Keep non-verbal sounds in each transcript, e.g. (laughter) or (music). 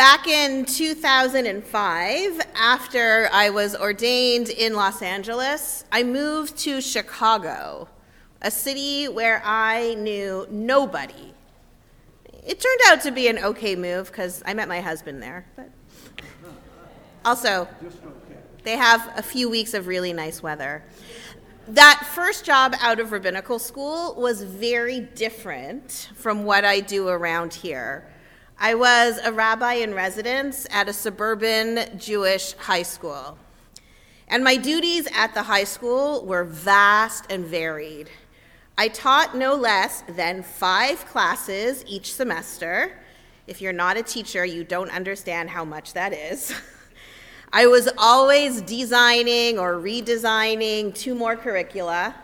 Back in 2005, after I was ordained in Los Angeles, I moved to Chicago, a city where I knew nobody. It turned out to be an okay move because I met my husband there. But also, they have a few weeks of really nice weather. That first job out of rabbinical school was very different from what I do around here. I was a rabbi in residence at a suburban Jewish high school. And my duties at the high school were vast and varied. I taught no less than five classes each semester. If you're not a teacher, you don't understand how much that is. (laughs) I was always designing or redesigning two more curricula.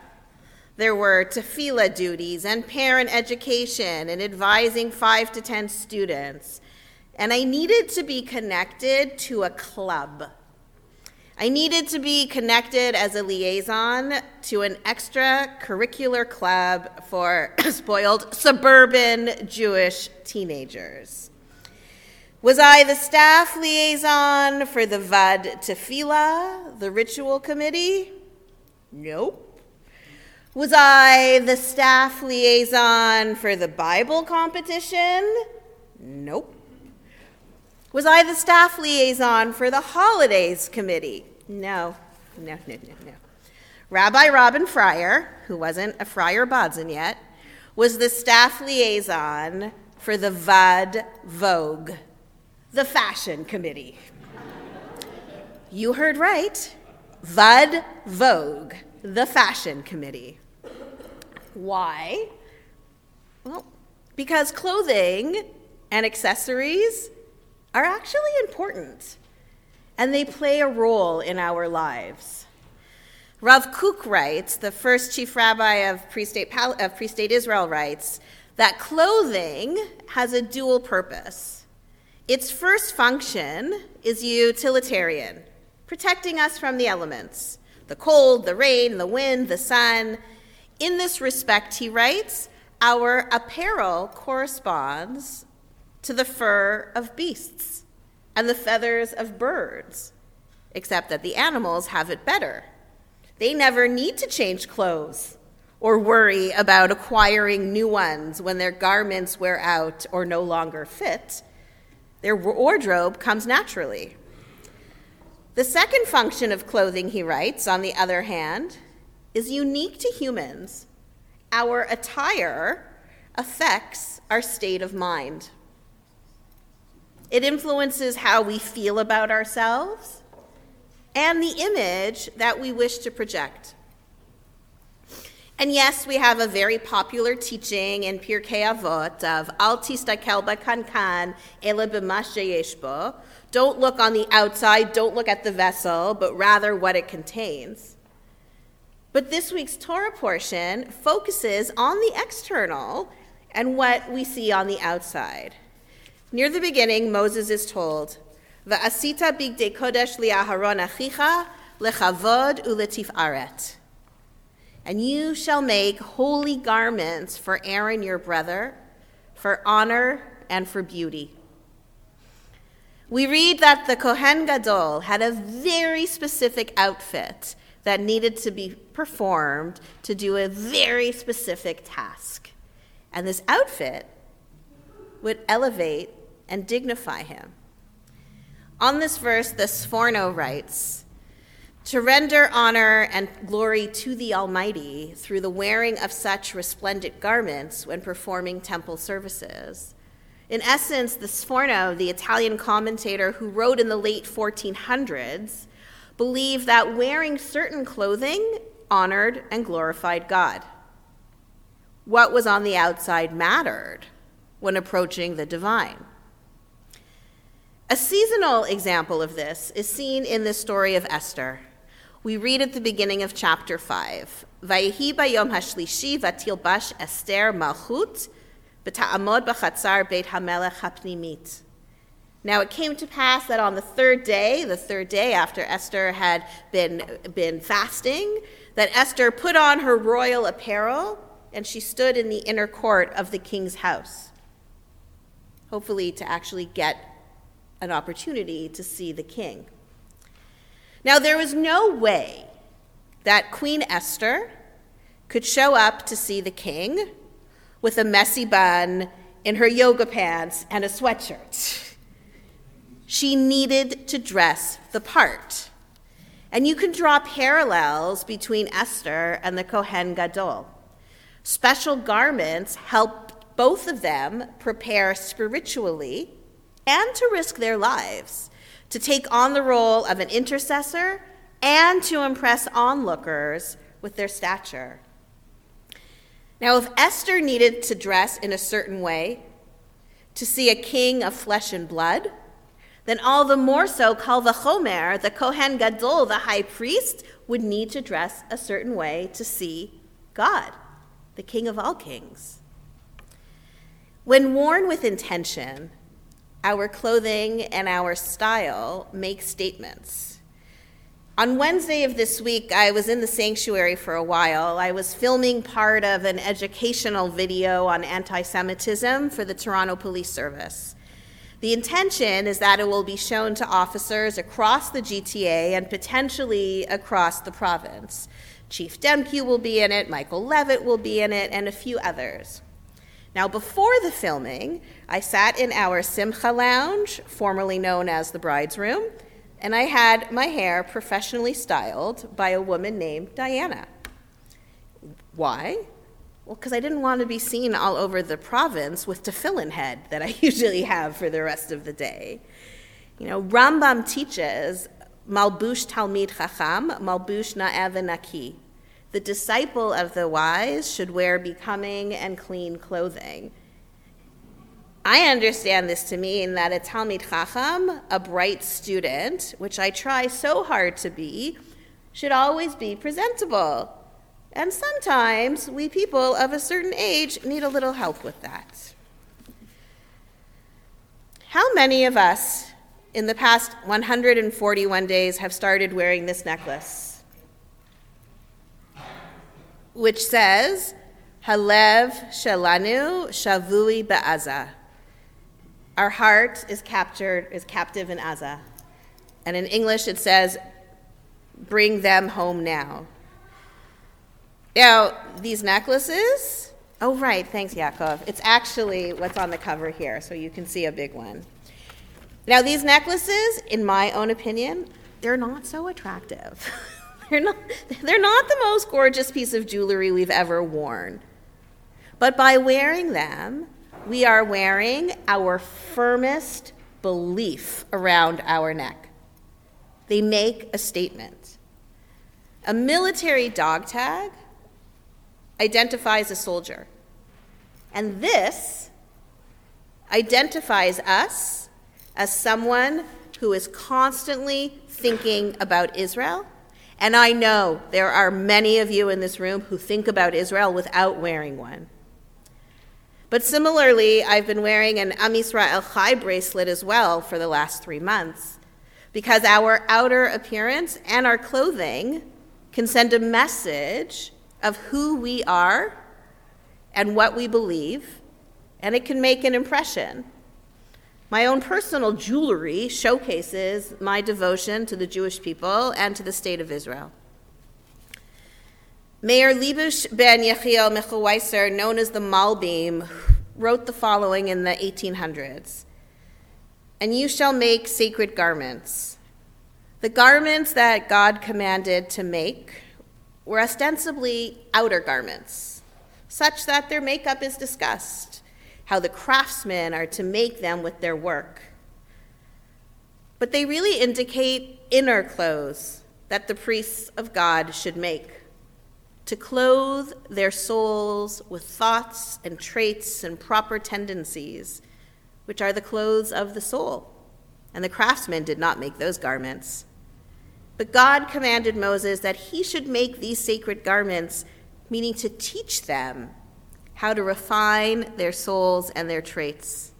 There were tefillah duties and parent education and advising five to 10 students. And I needed to be connected to a club. I needed to be connected as a liaison to an extracurricular club for (clears throat) spoiled suburban Jewish teenagers. Was I the staff liaison for the Vad Tefillah, the ritual committee? Nope. Was I the staff liaison for the Bible competition? Nope. Was I the staff liaison for the holidays committee? No, no, no, no, no. Rabbi Robyn Fryer, who wasn't a Fryer Bodzin yet, was the staff liaison for the Vad Vogue, the fashion committee. You heard right. Vad Vogue, the fashion committee. Why? Well, because clothing and accessories are actually important and they play a role in our lives. Rav Kook writes, the first chief rabbi of pre-state, of pre-state Israel writes, that clothing has a dual purpose. Its first function is utilitarian, protecting us from the elements the cold, the rain, the wind, the sun, in this respect, he writes, our apparel corresponds to the fur of beasts and the feathers of birds, except that the animals have it better. They never need to change clothes or worry about acquiring new ones when their garments wear out or no longer fit. Their wardrobe comes naturally. The second function of clothing, he writes, on the other hand, is unique to humans. Our attire affects our state of mind. It influences how we feel about ourselves and the image that we wish to project. And yes, we have a very popular teaching in Pirkei Avot of Al tistakel b'kankan ele b'ma Don't look on the outside, don't look at the vessel, but rather what it contains. But this week's Torah portion focuses on the external and what we see on the outside. Near the beginning, Moses is told, Va'asita bigdei kodesh li'aharon achicha lechavod uletif'aret. And you shall make holy garments for Aaron your brother, for honor and for beauty. We read that the Kohen Gadol had a very specific outfit that needed to be performed to do a very specific task. And this outfit would elevate and dignify him. On this verse, the Sforno writes To render honor and glory to the Almighty through the wearing of such resplendent garments when performing temple services. In essence, the Sforno, the Italian commentator who wrote in the late 1400s, believed that wearing certain clothing honored and glorified God. What was on the outside mattered when approaching the divine. A seasonal example of this is seen in the story of Esther. We read at the beginning of chapter 5 Vayihi bayom hashlishi vatilbash Esther malchut b'ta'amod b'chatzar beit hamelech hapnimit. Now it came to pass that on the third day, the third day after Esther had been, been fasting, that Esther put on her royal apparel and she stood in the inner court of the king's house, hopefully to actually get an opportunity to see the king. Now, there was no way that Queen Esther could show up to see the king with a messy bun in her yoga pants and a sweatshirt. (laughs) She needed to dress the part. And you can draw parallels between Esther and the Kohen Gadol. Special garments help both of them prepare spiritually and to risk their lives to take on the role of an intercessor and to impress onlookers with their stature. Now, if Esther needed to dress in a certain way to see a king of flesh and blood, then all the more so Kal Vachomer, the Kohen Gadol, the high priest, would need to dress a certain way to see God, the King of all kings. When worn with intention, our clothing and our style make statements. On Wednesday of this week, I was in the sanctuary for a while. I was filming part of an educational video on anti Semitism for the Toronto Police Service. The intention is that it will be shown to officers across the GTA and potentially across the province. Chief Demkiw will be in it, Michael Levitt will be in it, and a few others. Now, before the filming, I sat in our Simcha Lounge, formerly known as the Bride's Room and I had my hair professionally styled by a woman named Diana. Why? Well, because I didn't want to be seen all over the province with tefillin head that I (laughs) usually have for the rest of the day. You know, Rambam teaches Malbush Talmid Chacham, Malbush Na'ev Naki. The disciple of the wise should wear becoming and clean clothing. I understand this to mean that a Talmid Chacham, a bright student, which I try so hard to be, should always be presentable. And sometimes we people of a certain age need a little help with that. How many of us in the past 141 days have started wearing this necklace? Which says, Halev Shelanu Shavui Ba'aza. Our heart is captured, is captive in Aza. And in English it says, bring them home now. Now, these necklaces, oh, right, thanks, Yakov. It's actually what's on the cover here, so you can see a big one. Now, these necklaces, in my own opinion, they're not so attractive. (laughs) they're, not, they're not the most gorgeous piece of jewelry we've ever worn. But by wearing them, we are wearing our firmest belief around our neck. They make a statement. A military dog tag identifies a soldier. And this identifies us as someone who is constantly thinking about Israel. And I know there are many of you in this room who think about Israel without wearing one. But similarly, I've been wearing an Am Yisrael Chai bracelet as well for the last three months because our outer appearance and our clothing can send a message of who we are and what we believe, and it can make an impression. My own personal jewelry showcases my devotion to the Jewish people and to the state of Israel. Meir Leibush ben Yechiel Michelweiser, known as the Malbim, wrote the following in the 1800s And you shall make sacred garments. The garments that God commanded to make were ostensibly outer garments, such that their makeup is discussed, how the craftsmen are to make them with their work. But they really indicate inner clothes that the priests of God should make to clothe their souls with thoughts and traits and proper tendencies, which are the clothes of the soul. And the craftsmen did not make those garments. But God commanded Moses that he should make these sacred garments, meaning to teach them how to refine their souls and their traits.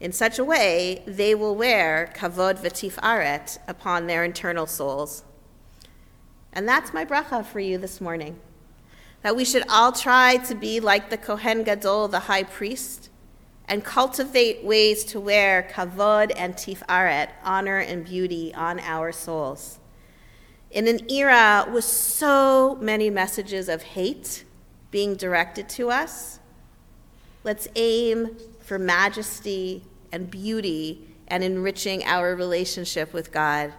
In such a way, they will wear kavod v'tif aret upon their internal souls. And that's my bracha for you this morning. That we should all try to be like the Kohen Gadol, the high priest, and cultivate ways to wear kavod and tifaret, honor and beauty, on our souls. In an era with so many messages of hate being directed to us, let's aim for majesty and beauty and enriching our relationship with God.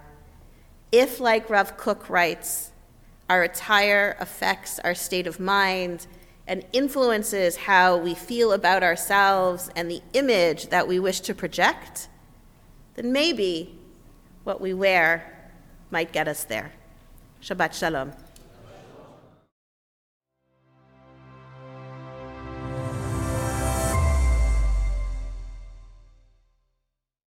If, like Rav Kook writes, our attire affects our state of mind and influences how we feel about ourselves and the image that we wish to project, then maybe what we wear might get us there. Shabbat Shalom.